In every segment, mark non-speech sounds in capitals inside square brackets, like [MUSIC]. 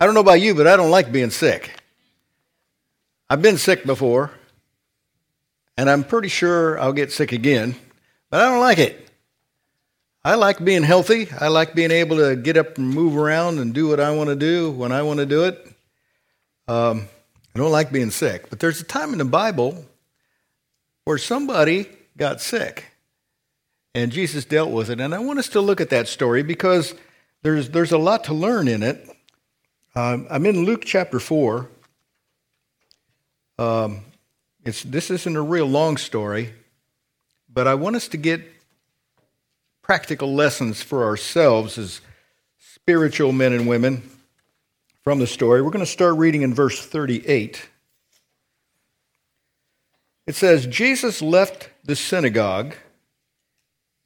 I don't know about you, but I don't like being sick. I've been sick before, and I'm pretty sure I'll get sick again, but I don't like it. I like being healthy. I like being able to get up and move around and do what I want to do when I want to do it. Um, I don't like being sick. But there's a time in the Bible where somebody got sick, and Jesus dealt with it. And I want us to look at that story because there's, there's a lot to learn in it. Um, I'm in Luke chapter 4. Um, it's, this isn't a real long story, but I want us to get practical lessons for ourselves as spiritual men and women from the story. We're going to start reading in verse 38. It says Jesus left the synagogue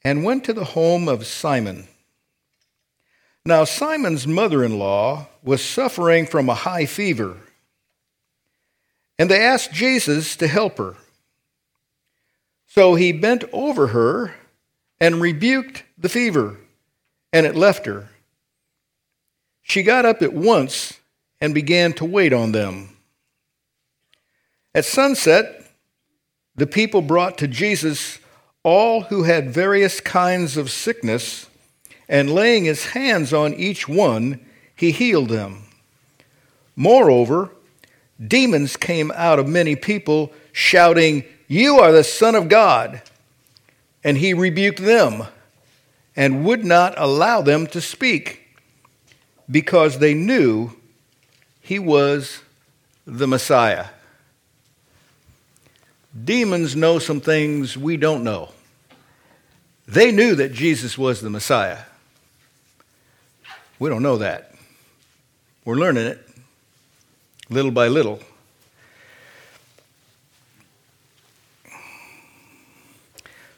and went to the home of Simon. Now, Simon's mother in law was suffering from a high fever, and they asked Jesus to help her. So he bent over her and rebuked the fever, and it left her. She got up at once and began to wait on them. At sunset, the people brought to Jesus all who had various kinds of sickness and laying his hands on each one, he healed them. Moreover, demons came out of many people, shouting, You are the Son of God. And he rebuked them and would not allow them to speak because they knew he was the Messiah. Demons know some things we don't know. They knew that Jesus was the Messiah. We don't know that. We're learning it little by little.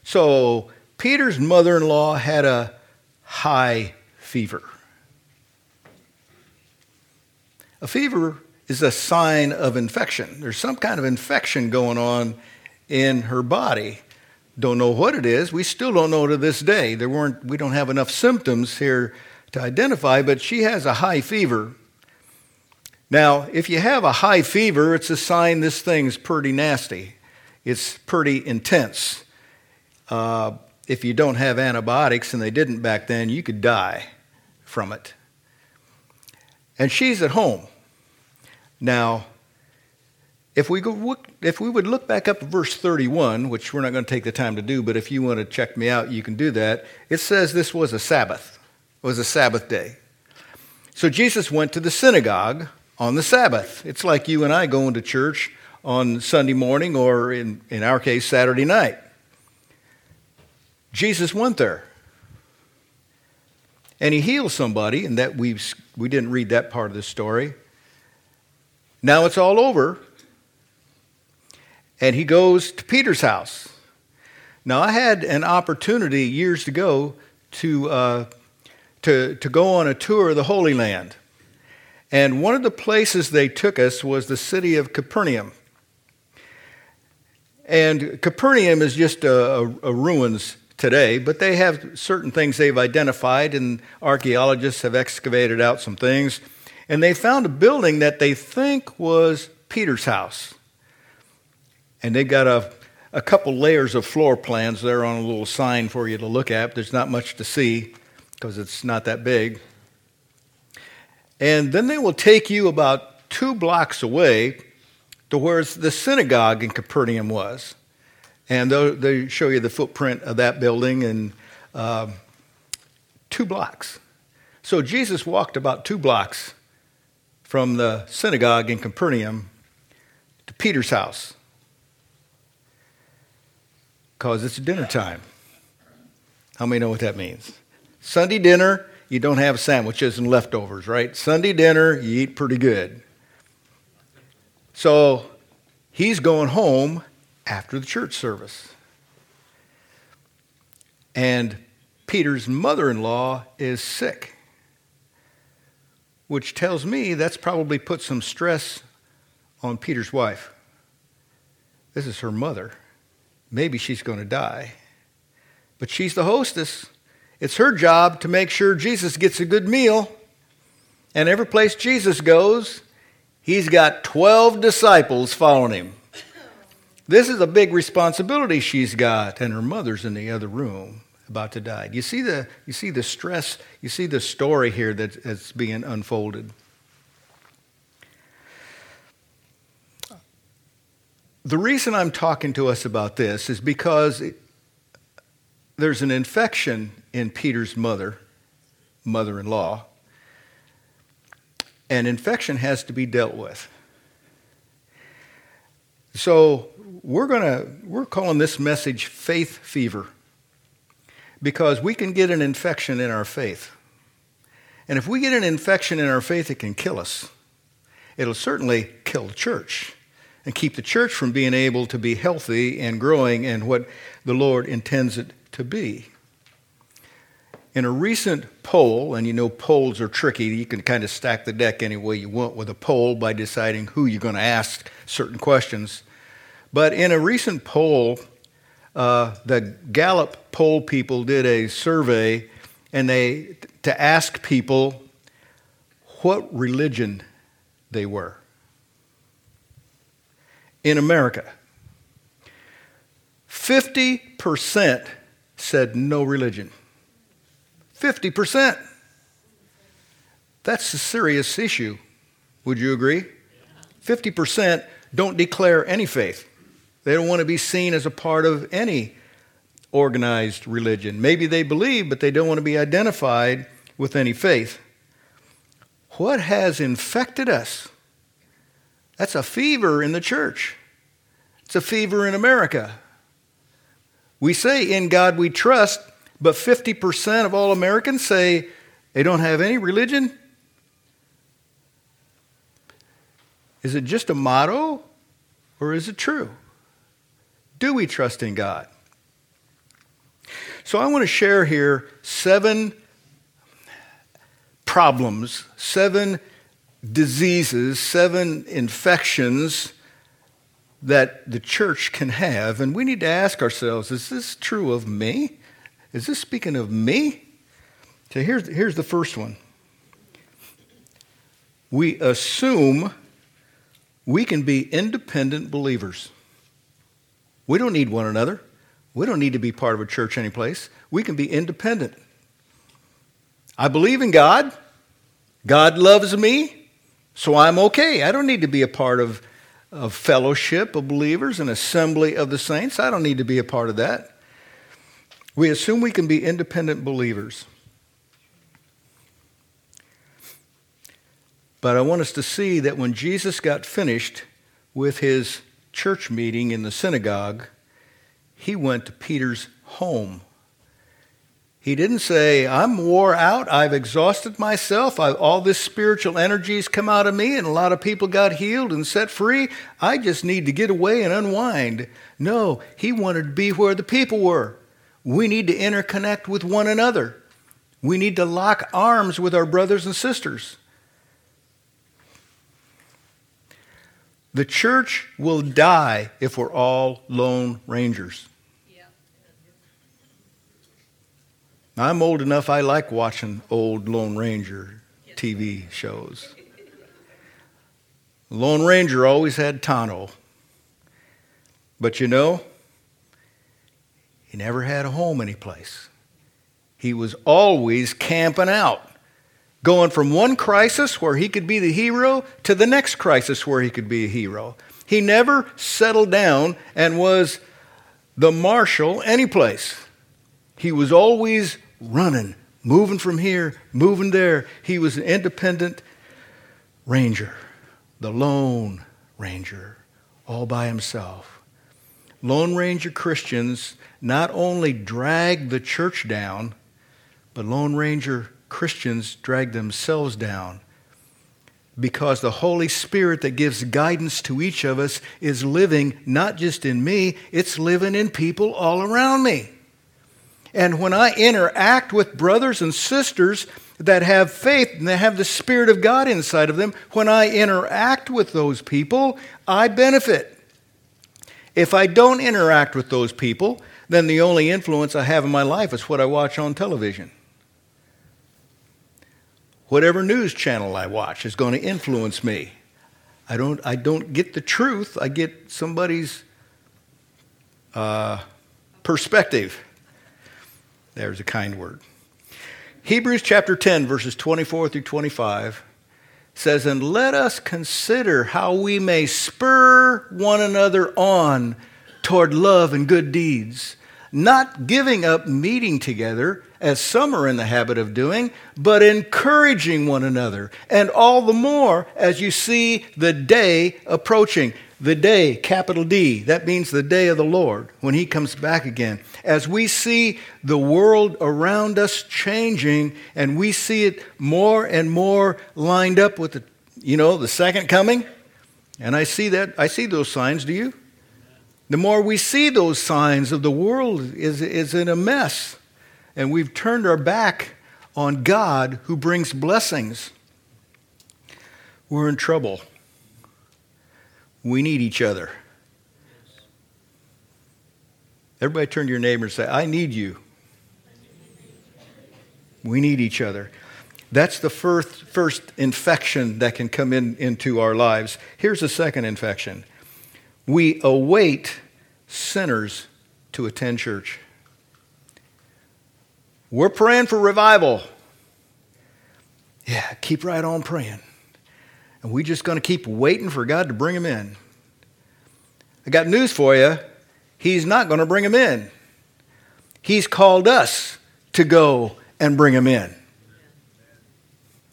So, Peter's mother in law had a high fever. A fever is a sign of infection. There's some kind of infection going on in her body. Don't know what it is. We still don't know to this day. There weren't, we don't have enough symptoms here to identify, but she has a high fever. Now, if you have a high fever, it's a sign this thing's pretty nasty. It's pretty intense. Uh, if you don't have antibiotics, and they didn't back then, you could die from it. And she's at home. Now, if we, go if we would look back up to verse 31, which we're not going to take the time to do, but if you want to check me out, you can do that. It says this was a Sabbath it was a Sabbath day. So Jesus went to the synagogue on the Sabbath. It's like you and I going to church on Sunday morning or, in, in our case, Saturday night. Jesus went there. And he healed somebody, and that we we didn't read that part of the story. Now it's all over. And he goes to Peter's house. Now, I had an opportunity years ago to uh, to, to go on a tour of the Holy Land. And one of the places they took us was the city of Capernaum. And Capernaum is just a, a, a ruins today, but they have certain things they've identified, and archaeologists have excavated out some things. And they found a building that they think was Peter's house. And they've got a, a couple layers of floor plans there on a little sign for you to look at. There's not much to see because it's not that big. And then they will take you about two blocks away to where the synagogue in Capernaum was. And they show you the footprint of that building and uh, two blocks. So Jesus walked about two blocks from the synagogue in Capernaum to Peter's house because it's dinner time. How many know what that means? Sunday dinner, you don't have sandwiches and leftovers, right? Sunday dinner, you eat pretty good. So he's going home after the church service. And Peter's mother in law is sick, which tells me that's probably put some stress on Peter's wife. This is her mother. Maybe she's going to die. But she's the hostess. It's her job to make sure Jesus gets a good meal. And every place Jesus goes, he's got 12 disciples following him. This is a big responsibility she's got, and her mother's in the other room about to die. You see the, you see the stress, you see the story here that's being unfolded. The reason I'm talking to us about this is because it, there's an infection in Peter's mother, mother in law, and infection has to be dealt with. So we're to we're calling this message faith fever because we can get an infection in our faith. And if we get an infection in our faith, it can kill us. It'll certainly kill the church and keep the church from being able to be healthy and growing and what the Lord intends it to be. In a recent poll, and you know polls are tricky, you can kind of stack the deck any way you want with a poll by deciding who you're going to ask certain questions. But in a recent poll, uh, the Gallup poll people did a survey, and they to ask people what religion they were in America. 50% said no religion. 50%. That's a serious issue. Would you agree? 50% don't declare any faith. They don't want to be seen as a part of any organized religion. Maybe they believe, but they don't want to be identified with any faith. What has infected us? That's a fever in the church. It's a fever in America. We say, in God we trust, but 50% of all Americans say they don't have any religion. Is it just a motto or is it true? Do we trust in God? So I want to share here seven problems, seven diseases, seven infections that the church can have. And we need to ask ourselves is this true of me? Is this speaking of me? So here's, here's the first one. We assume we can be independent believers. We don't need one another. We don't need to be part of a church anyplace. We can be independent. I believe in God. God loves me, so I'm okay. I don't need to be a part of, of fellowship of believers, an assembly of the saints. I don't need to be a part of that. We assume we can be independent believers. But I want us to see that when Jesus got finished with his church meeting in the synagogue, he went to Peter's home. He didn't say, I'm wore out, I've exhausted myself, I've, all this spiritual energy's come out of me, and a lot of people got healed and set free. I just need to get away and unwind. No, he wanted to be where the people were. We need to interconnect with one another. We need to lock arms with our brothers and sisters. The church will die if we're all lone rangers. I'm old enough, I like watching old Lone Ranger TV shows. Lone Ranger always had Tonto. But you know, he never had a home anyplace. He was always camping out going from one crisis where he could be the hero to the next crisis where he could be a hero. He never settled down and was the marshal anyplace. He was always running, moving from here, moving there. He was an independent ranger, the lone ranger, all by himself. Lone Ranger Christians not only drag the church down, but Lone Ranger Christians drag themselves down because the Holy Spirit that gives guidance to each of us is living not just in me, it's living in people all around me. And when I interact with brothers and sisters that have faith and they have the Spirit of God inside of them, when I interact with those people, I benefit. If I don't interact with those people, then the only influence I have in my life is what I watch on television. whatever news channel I watch is going to influence me. I don't, I don't get the truth, I get somebody's uh, perspective. There's a kind word. Hebrews chapter 10, verses 24 through 25 says, And let us consider how we may spur one another on toward love and good deeds, not giving up meeting together, as some are in the habit of doing, but encouraging one another, and all the more as you see the day approaching. The day, capital D, that means the day of the Lord, when He comes back again. As we see the world around us changing, and we see it more and more lined up with the, you know, the second coming, and I see that, I see those signs, do you? The more we see those signs of the world is, is in a mess, and we've turned our back on God who brings blessings, we're in trouble. We need each other. Everybody turn to your neighbor and say, I need you. We need each other. That's the first, first infection that can come in, into our lives. Here's the second infection we await sinners to attend church. We're praying for revival. Yeah, keep right on praying. And we're just going to keep waiting for God to bring them in. I got news for you. He's not going to bring them in. He's called us to go and bring them in.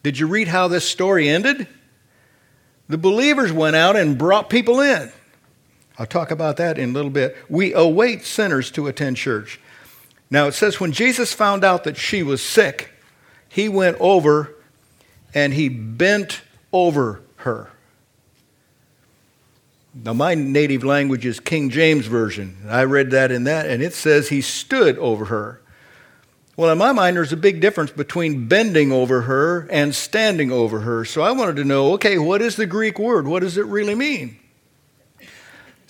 Did you read how this story ended? The believers went out and brought people in. I'll talk about that in a little bit. We await sinners to attend church. Now it says when Jesus found out that she was sick, he went over and he bent over her. Now, my native language is King James Version. I read that in that, and it says he stood over her. Well, in my mind, there's a big difference between bending over her and standing over her. So I wanted to know okay, what is the Greek word? What does it really mean?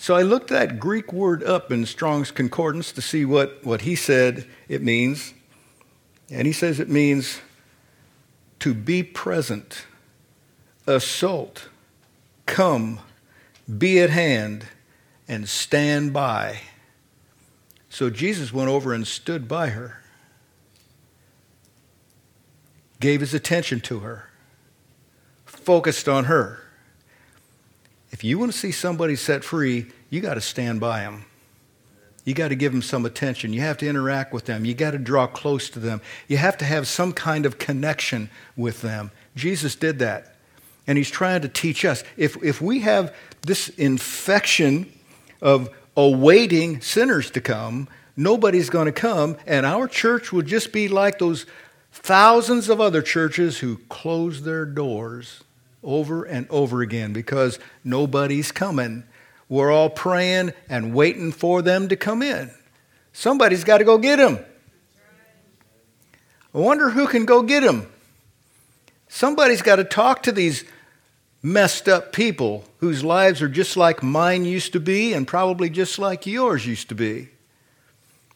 So I looked that Greek word up in Strong's Concordance to see what, what he said it means. And he says it means to be present assault, come, be at hand, and stand by. So Jesus went over and stood by her, gave his attention to her, focused on her. If you want to see somebody set free, you got to stand by them. You got to give them some attention. You have to interact with them. You got to draw close to them. You have to have some kind of connection with them. Jesus did that. And he's trying to teach us. If, if we have this infection of awaiting sinners to come, nobody's going to come, and our church will just be like those thousands of other churches who close their doors over and over again because nobody's coming. We're all praying and waiting for them to come in. Somebody's got to go get them. I wonder who can go get them. Somebody's got to talk to these messed up people whose lives are just like mine used to be and probably just like yours used to be.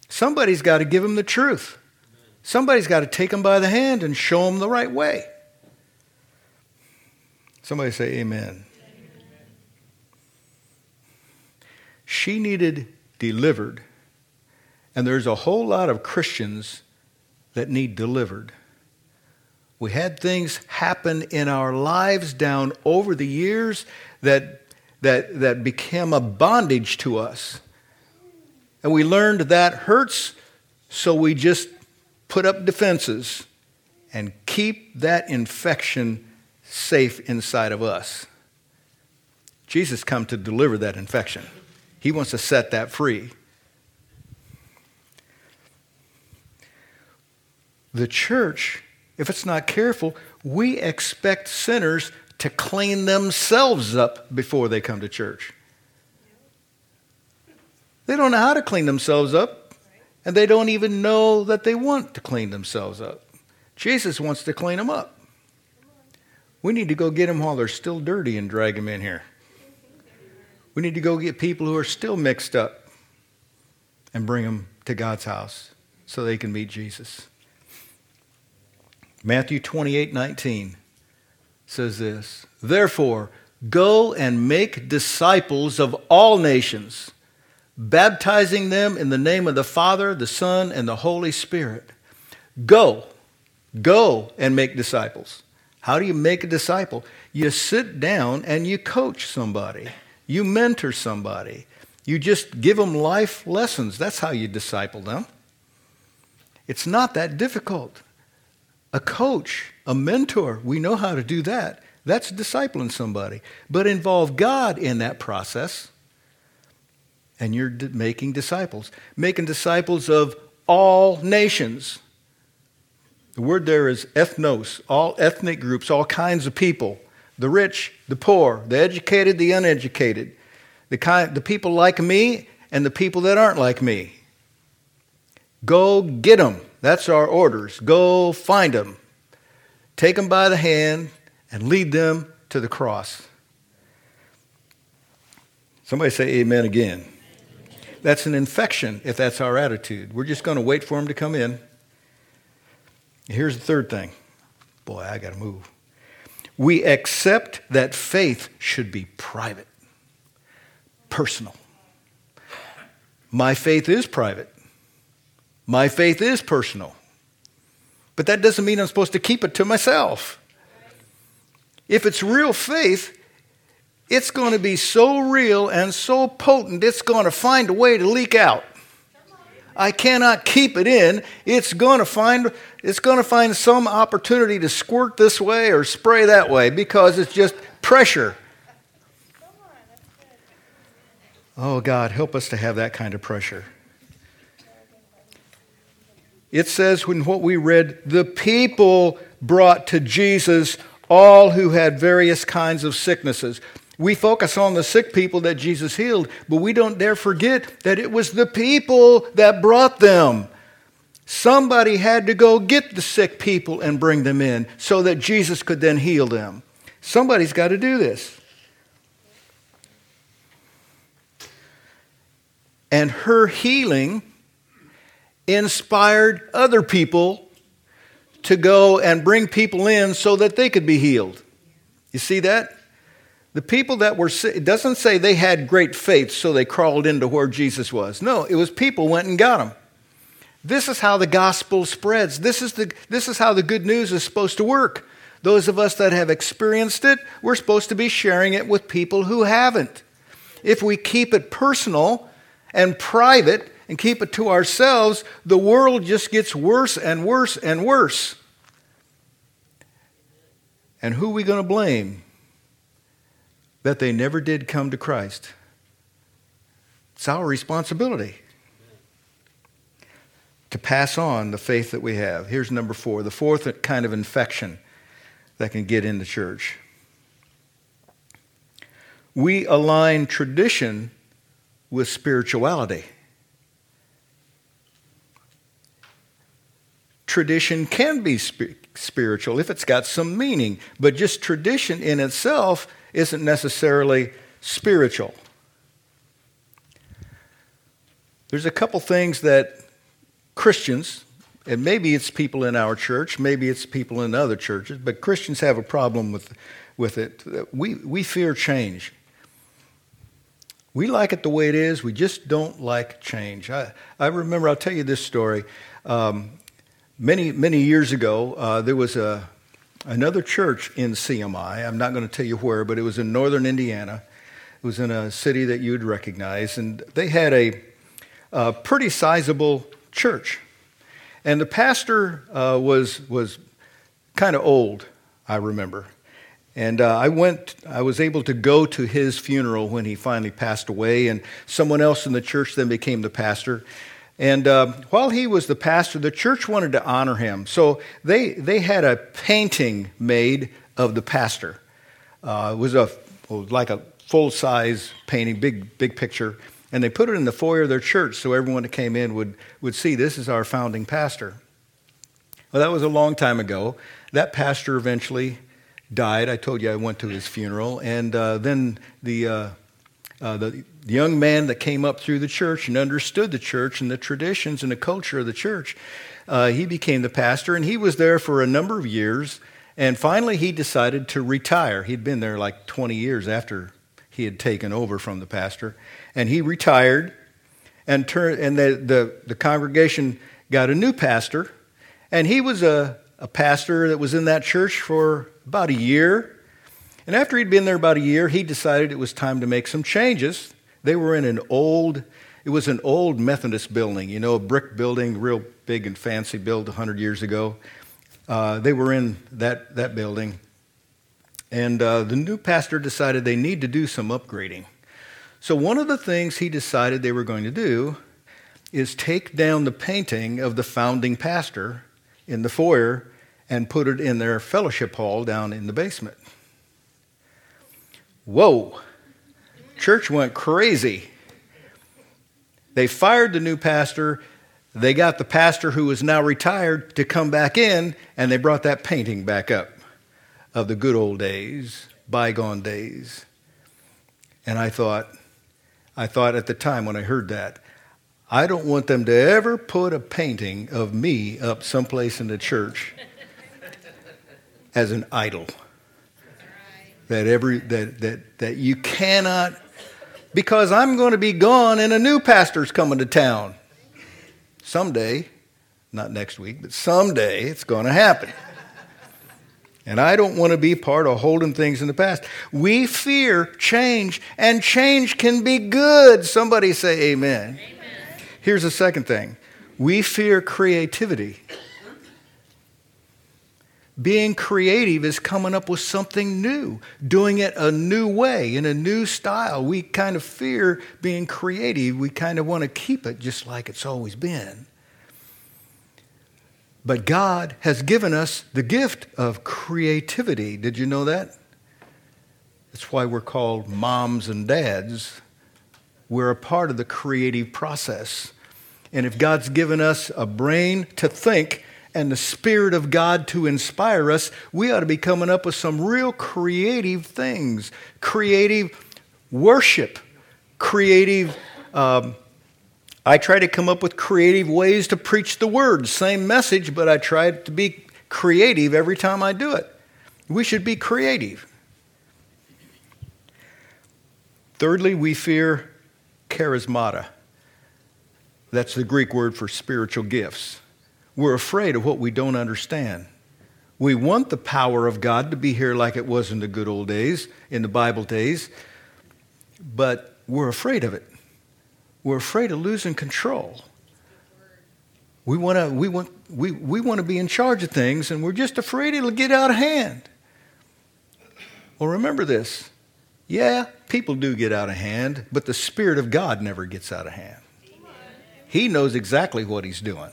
Somebody's got to give them the truth. Somebody's got to take them by the hand and show them the right way. Somebody say, Amen. She needed delivered, and there's a whole lot of Christians that need delivered. We had things happen in our lives down over the years that, that, that became a bondage to us. And we learned that hurts, so we just put up defenses and keep that infection safe inside of us. Jesus come to deliver that infection. He wants to set that free. The church if it's not careful, we expect sinners to clean themselves up before they come to church. They don't know how to clean themselves up, and they don't even know that they want to clean themselves up. Jesus wants to clean them up. We need to go get them while they're still dirty and drag them in here. We need to go get people who are still mixed up and bring them to God's house so they can meet Jesus. Matthew 28 19 says this Therefore, go and make disciples of all nations, baptizing them in the name of the Father, the Son, and the Holy Spirit. Go, go and make disciples. How do you make a disciple? You sit down and you coach somebody, you mentor somebody, you just give them life lessons. That's how you disciple them. It's not that difficult. A coach, a mentor, we know how to do that. That's discipling somebody. But involve God in that process, and you're making disciples. Making disciples of all nations. The word there is ethnos, all ethnic groups, all kinds of people the rich, the poor, the educated, the uneducated, the, kind, the people like me and the people that aren't like me. Go get them. That's our orders. Go find them. Take them by the hand and lead them to the cross. Somebody say amen again. That's an infection if that's our attitude. We're just going to wait for them to come in. Here's the third thing. Boy, I got to move. We accept that faith should be private, personal. My faith is private. My faith is personal. But that doesn't mean I'm supposed to keep it to myself. If it's real faith, it's going to be so real and so potent, it's going to find a way to leak out. I cannot keep it in. It's going to find it's going to find some opportunity to squirt this way or spray that way because it's just pressure. Oh God, help us to have that kind of pressure. It says when what we read, the people brought to Jesus all who had various kinds of sicknesses. We focus on the sick people that Jesus healed, but we don't dare forget that it was the people that brought them. Somebody had to go get the sick people and bring them in so that Jesus could then heal them. Somebody's got to do this. And her healing inspired other people to go and bring people in so that they could be healed. You see that? The people that were it doesn't say they had great faith, so they crawled into where Jesus was. No, it was people went and got him. This is how the gospel spreads. This is, the, this is how the good news is supposed to work. Those of us that have experienced it, we're supposed to be sharing it with people who haven't. If we keep it personal and private and keep it to ourselves, the world just gets worse and worse and worse. And who are we going to blame? That they never did come to Christ. It's our responsibility to pass on the faith that we have. Here's number four the fourth kind of infection that can get in the church. We align tradition with spirituality. Tradition can be spiritual if it's got some meaning, but just tradition in itself isn't necessarily spiritual. There's a couple things that Christians, and maybe it's people in our church, maybe it's people in other churches, but Christians have a problem with, with it. We, we fear change. We like it the way it is, we just don't like change. I, I remember, I'll tell you this story. Um, many, many years ago, uh, there was a, another church in CMI. I'm not going to tell you where, but it was in northern Indiana. It was in a city that you'd recognize, and they had a, a pretty sizable church. And the pastor uh, was, was kind of old, I remember. And uh, I went, I was able to go to his funeral when he finally passed away, and someone else in the church then became the pastor. And uh, while he was the pastor, the church wanted to honor him. So they, they had a painting made of the pastor. Uh, it was a, like a full size painting, big, big picture. And they put it in the foyer of their church so everyone that came in would, would see this is our founding pastor. Well, that was a long time ago. That pastor eventually died. I told you I went to his funeral. And uh, then the, uh, uh, the young man that came up through the church and understood the church and the traditions and the culture of the church. Uh, he became the pastor, and he was there for a number of years. And finally, he decided to retire. He'd been there like 20 years after he had taken over from the pastor. And he retired, and, turned, and the, the, the congregation got a new pastor. And he was a, a pastor that was in that church for about a year. And after he'd been there about a year, he decided it was time to make some changes. They were in an old, it was an old Methodist building, you know, a brick building, real big and fancy, built 100 years ago. Uh, they were in that, that building. And uh, the new pastor decided they need to do some upgrading. So, one of the things he decided they were going to do is take down the painting of the founding pastor in the foyer and put it in their fellowship hall down in the basement. Whoa! Church went crazy. They fired the new pastor they got the pastor who was now retired to come back in, and they brought that painting back up of the good old days, bygone days. And I thought, I thought at the time when I heard that, I don't want them to ever put a painting of me up someplace in the church as an idol. That every that that that you cannot because I'm going to be gone and a new pastor's coming to town someday, not next week, but someday it's going to happen. And I don't want to be part of holding things in the past. We fear change, and change can be good. Somebody say amen. amen. Here's the second thing we fear creativity. Being creative is coming up with something new, doing it a new way, in a new style. We kind of fear being creative. We kind of want to keep it just like it's always been. But God has given us the gift of creativity. Did you know that? That's why we're called moms and dads. We're a part of the creative process. And if God's given us a brain to think, and the Spirit of God to inspire us, we ought to be coming up with some real creative things creative worship, creative. Um, I try to come up with creative ways to preach the word, same message, but I try to be creative every time I do it. We should be creative. Thirdly, we fear charismata. That's the Greek word for spiritual gifts. We're afraid of what we don't understand. We want the power of God to be here like it was in the good old days, in the Bible days, but we're afraid of it. We're afraid of losing control. We want to we want, we, we want to be in charge of things, and we're just afraid it'll get out of hand. Well, remember this. Yeah, people do get out of hand, but the Spirit of God never gets out of hand. He knows exactly what He's doing.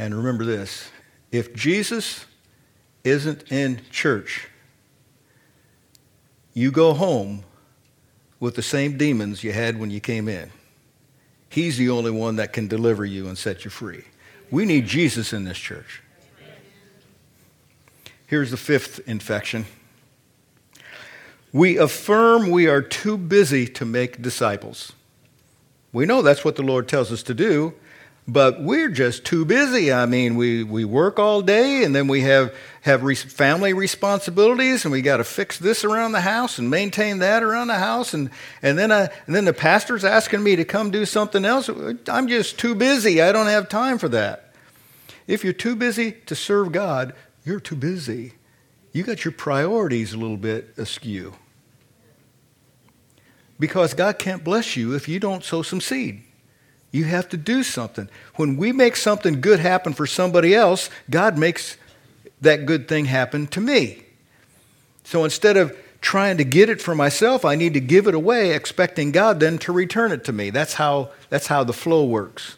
And remember this if Jesus isn't in church, you go home with the same demons you had when you came in. He's the only one that can deliver you and set you free. We need Jesus in this church. Here's the fifth infection. We affirm we are too busy to make disciples. We know that's what the Lord tells us to do, but we're just too busy. I mean, we, we work all day and then we have, have re- family responsibilities and we got to fix this around the house and maintain that around the house. And, and, then I, and then the pastor's asking me to come do something else. I'm just too busy. I don't have time for that. If you're too busy to serve God, you're too busy. You got your priorities a little bit askew. Because God can't bless you if you don't sow some seed. You have to do something. When we make something good happen for somebody else, God makes that good thing happen to me. So instead of trying to get it for myself, I need to give it away, expecting God then to return it to me. That's how, that's how the flow works.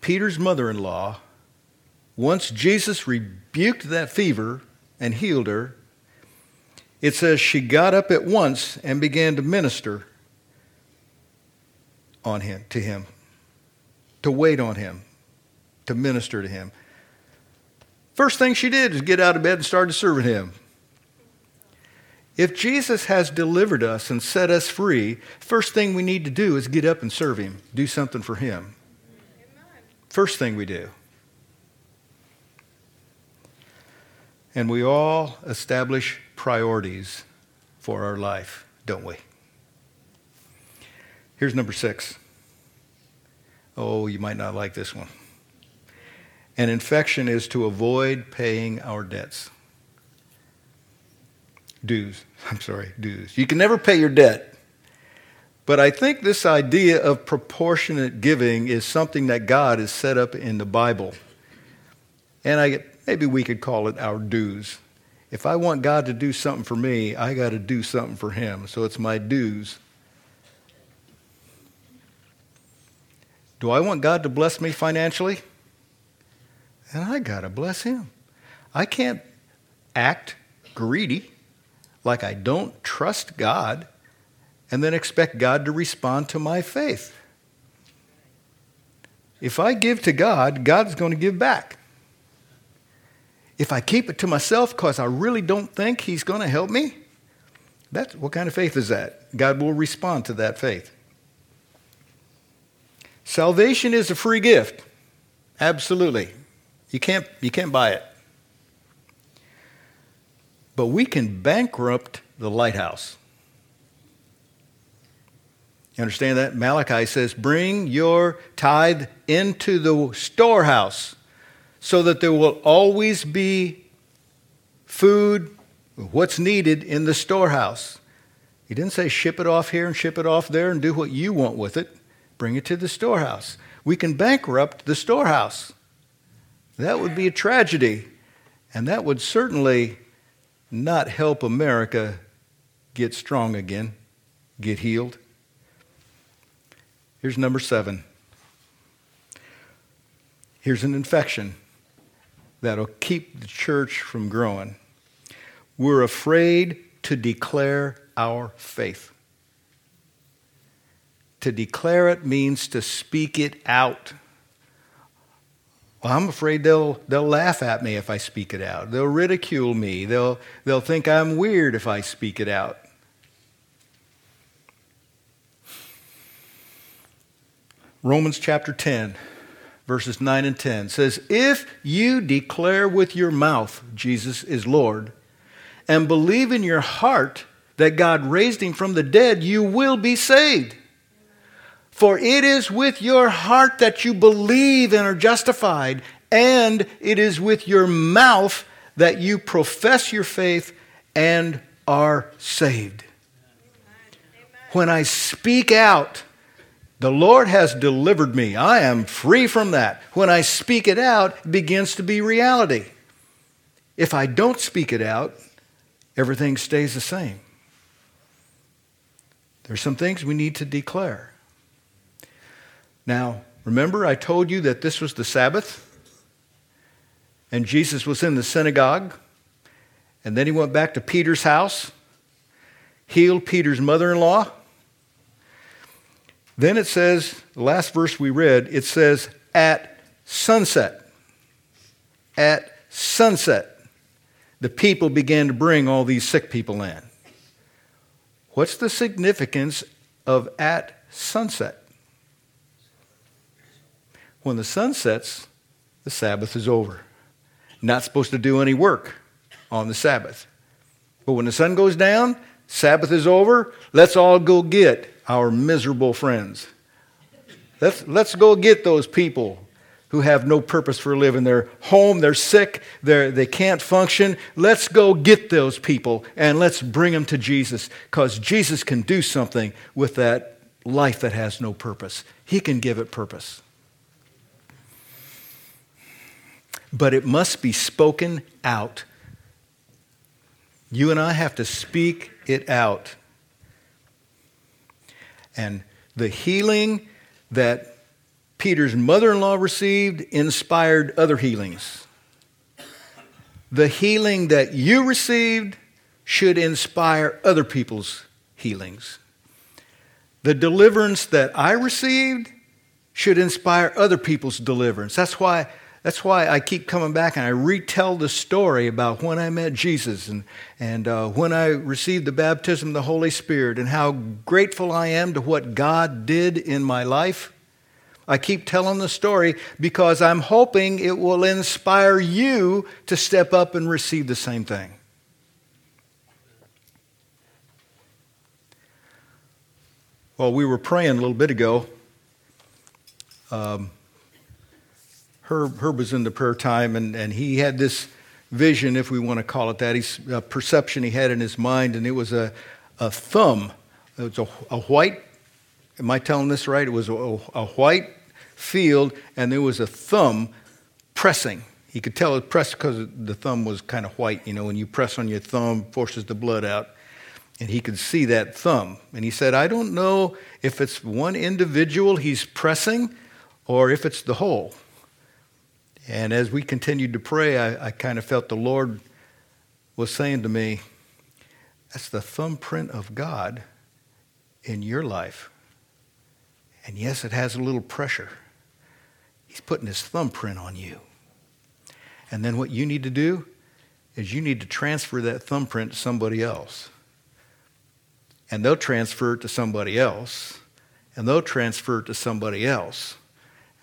Peter's mother in law, once Jesus rebuked that fever and healed her, it says she got up at once and began to minister on him to him to wait on him to minister to him. First thing she did is get out of bed and started serving him. If Jesus has delivered us and set us free, first thing we need to do is get up and serve him, do something for him. First thing we do. And we all establish priorities for our life, don't we? Here's number six. Oh, you might not like this one. An infection is to avoid paying our debts. Dues. [LAUGHS] I'm sorry, dues. You can never pay your debt. But I think this idea of proportionate giving is something that God has set up in the Bible. And I, maybe we could call it our dues. If I want God to do something for me, I got to do something for Him. So it's my dues. Do I want God to bless me financially? And I got to bless Him. I can't act greedy like I don't trust God and then expect God to respond to my faith. If I give to God, God's going to give back. If I keep it to myself because I really don't think He's going to help me, that's what kind of faith is that? God will respond to that faith. Salvation is a free gift. Absolutely. You can't, you can't buy it. But we can bankrupt the lighthouse. You understand that? Malachi says, Bring your tithe into the storehouse so that there will always be food, what's needed in the storehouse. He didn't say ship it off here and ship it off there and do what you want with it. Bring it to the storehouse. We can bankrupt the storehouse. That would be a tragedy. And that would certainly not help America get strong again, get healed. Here's number seven. Here's an infection that'll keep the church from growing. We're afraid to declare our faith. To declare it means to speak it out. Well, I'm afraid they'll, they'll laugh at me if I speak it out. They'll ridicule me. They'll, they'll think I'm weird if I speak it out. Romans chapter 10, verses 9 and 10 says, If you declare with your mouth Jesus is Lord, and believe in your heart that God raised him from the dead, you will be saved. For it is with your heart that you believe and are justified, and it is with your mouth that you profess your faith and are saved. When I speak out, the Lord has delivered me. I am free from that. When I speak it out, it begins to be reality. If I don't speak it out, everything stays the same. There's some things we need to declare. Now, remember I told you that this was the Sabbath? And Jesus was in the synagogue. And then he went back to Peter's house, healed Peter's mother in law then it says, the last verse we read, it says, at sunset. At sunset, the people began to bring all these sick people in. What's the significance of at sunset? When the sun sets, the Sabbath is over. Not supposed to do any work on the Sabbath. But when the sun goes down, Sabbath is over, let's all go get our miserable friends. Let's, let's go get those people who have no purpose for living. They're home, they're sick, they're, they can't function. Let's go get those people and let's bring them to Jesus because Jesus can do something with that life that has no purpose. He can give it purpose. But it must be spoken out. You and I have to speak it out. And the healing that Peter's mother in law received inspired other healings. The healing that you received should inspire other people's healings. The deliverance that I received should inspire other people's deliverance. That's why, that's why I keep coming back and I retell the story about when I met Jesus and, and uh, when I received the baptism of the Holy Spirit and how grateful I am to what God did in my life. I keep telling the story because I'm hoping it will inspire you to step up and receive the same thing. Well, we were praying a little bit ago. Um, Herb, Herb was in the prayer time, and, and he had this vision, if we want to call it that, he's, a perception he had in his mind, and it was a, a thumb. It was a, a white, am I telling this right? It was a, a white field, and there was a thumb pressing. He could tell it pressed because the thumb was kind of white. You know, when you press on your thumb, forces the blood out and he could see that thumb. And he said, I don't know if it's one individual he's pressing or if it's the whole. And as we continued to pray, I, I kind of felt the Lord was saying to me, That's the thumbprint of God in your life. And yes, it has a little pressure. He's putting his thumbprint on you. And then what you need to do is you need to transfer that thumbprint to somebody else and they'll transfer it to somebody else, and they'll transfer it to somebody else.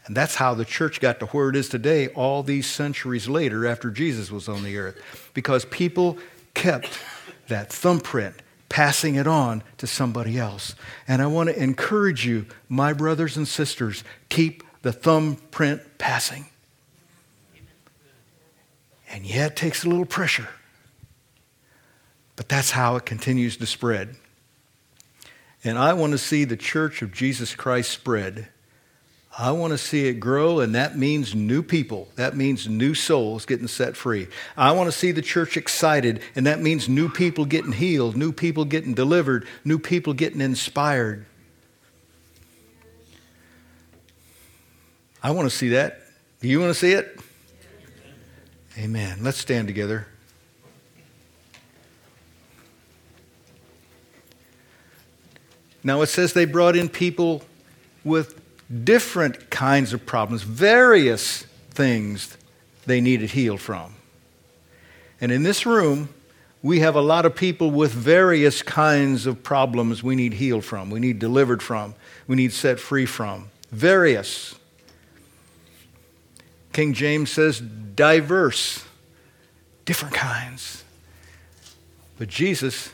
And that's how the church got to where it is today, all these centuries later after Jesus was on the earth. Because people kept that thumbprint, passing it on to somebody else. And I want to encourage you, my brothers and sisters, keep the thumbprint passing. And yeah, it takes a little pressure. But that's how it continues to spread. And I want to see the church of Jesus Christ spread. I want to see it grow, and that means new people. That means new souls getting set free. I want to see the church excited, and that means new people getting healed, new people getting delivered, new people getting inspired. I want to see that. Do you want to see it? Amen. Let's stand together. Now it says they brought in people with different kinds of problems, various things they needed healed from. And in this room, we have a lot of people with various kinds of problems we need healed from, we need delivered from, we need set free from. Various. King James says diverse, different kinds. But Jesus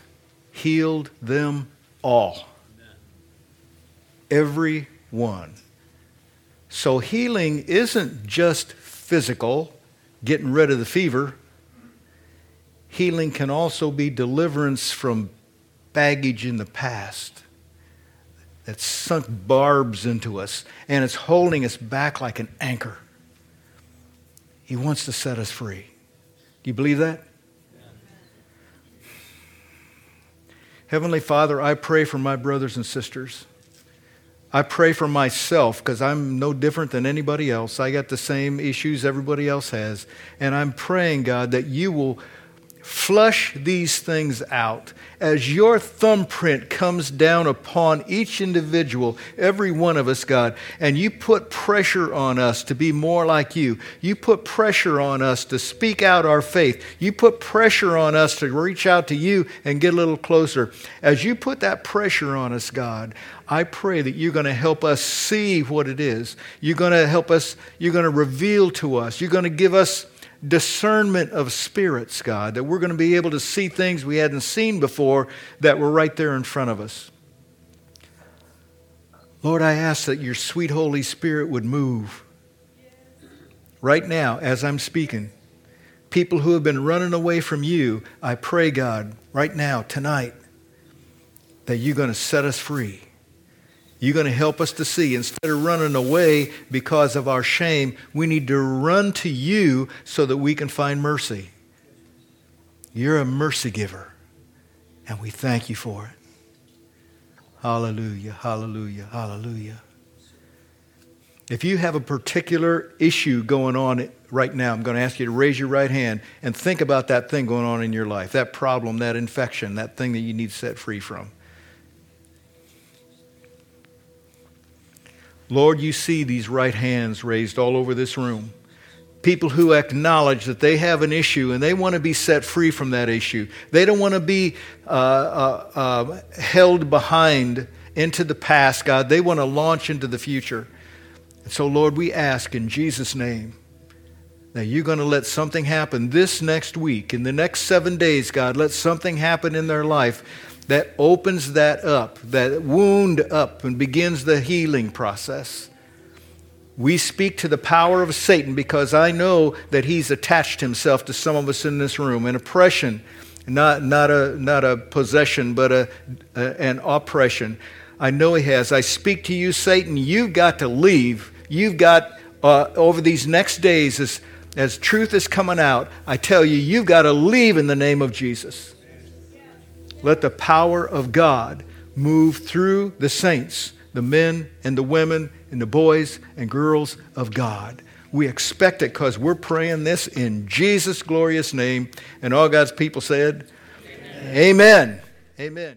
healed them all. Every one. So healing isn't just physical, getting rid of the fever. Healing can also be deliverance from baggage in the past that's sunk barbs into us and it's holding us back like an anchor. He wants to set us free. Do you believe that? Heavenly Father, I pray for my brothers and sisters. I pray for myself because I'm no different than anybody else. I got the same issues everybody else has. And I'm praying, God, that you will flush these things out as your thumbprint comes down upon each individual, every one of us, God, and you put pressure on us to be more like you. You put pressure on us to speak out our faith. You put pressure on us to reach out to you and get a little closer. As you put that pressure on us, God, I pray that you're going to help us see what it is. You're going to help us, you're going to reveal to us, you're going to give us discernment of spirits, God, that we're going to be able to see things we hadn't seen before that were right there in front of us. Lord, I ask that your sweet Holy Spirit would move right now as I'm speaking. People who have been running away from you, I pray, God, right now, tonight, that you're going to set us free. You're going to help us to see. Instead of running away because of our shame, we need to run to you so that we can find mercy. You're a mercy giver, and we thank you for it. Hallelujah, hallelujah, hallelujah. If you have a particular issue going on right now, I'm going to ask you to raise your right hand and think about that thing going on in your life, that problem, that infection, that thing that you need set free from. Lord, you see these right hands raised all over this room. People who acknowledge that they have an issue and they want to be set free from that issue. They don't want to be uh, uh, uh, held behind into the past, God. They want to launch into the future. And so, Lord, we ask in Jesus' name that you're going to let something happen this next week, in the next seven days, God. Let something happen in their life that opens that up, that wound up, and begins the healing process. We speak to the power of Satan because I know that he's attached himself to some of us in this room. An oppression, not, not, a, not a possession, but a, a, an oppression. I know he has. I speak to you, Satan. You've got to leave. You've got, uh, over these next days, as, as truth is coming out, I tell you, you've got to leave in the name of Jesus. Let the power of God move through the saints, the men and the women and the boys and girls of God. We expect it because we're praying this in Jesus' glorious name. And all God's people said, Amen. Amen. Amen.